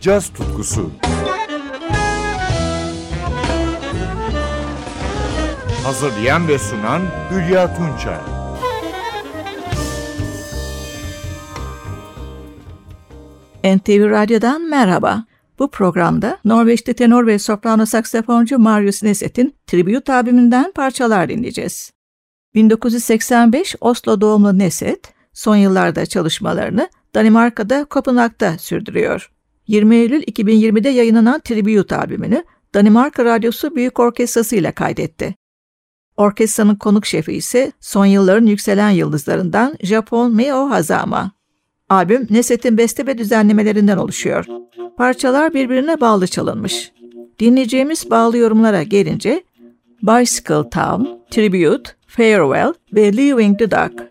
caz tutkusu. Hazırlayan ve sunan Hülya Tunçay. NTV Radyo'dan merhaba. Bu programda Norveçli tenor ve soprano saksafoncu Marius Neset'in tribute albümünden parçalar dinleyeceğiz. 1985 Oslo doğumlu Neset, son yıllarda çalışmalarını Danimarka'da Kopenhag'da sürdürüyor. 20 Eylül 2020'de yayınlanan tribute albümünü Danimarka Radyosu Büyük Orkestrası ile kaydetti. Orkestranın konuk şefi ise son yılların yükselen yıldızlarından Japon Mio Hazama. Albüm Neset'in beste ve düzenlemelerinden oluşuyor. Parçalar birbirine bağlı çalınmış. Dinleyeceğimiz bağlı yorumlara gelince Bicycle Town, Tribute, Farewell ve Leaving the Dark.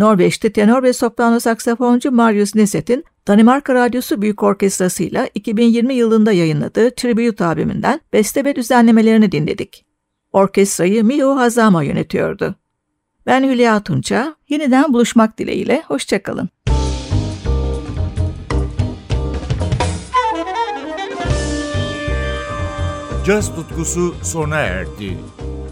Norveç'te tenor ve soprano saksafoncu Marius Neset'in Danimarka Radyosu Büyük Orkestrası ile 2020 yılında yayınladığı Tribute albümünden beste ve düzenlemelerini dinledik. Orkestrayı Miho Hazama yönetiyordu. Ben Hülya Tunça, yeniden buluşmak dileğiyle, hoşçakalın. Caz tutkusu sona erdi.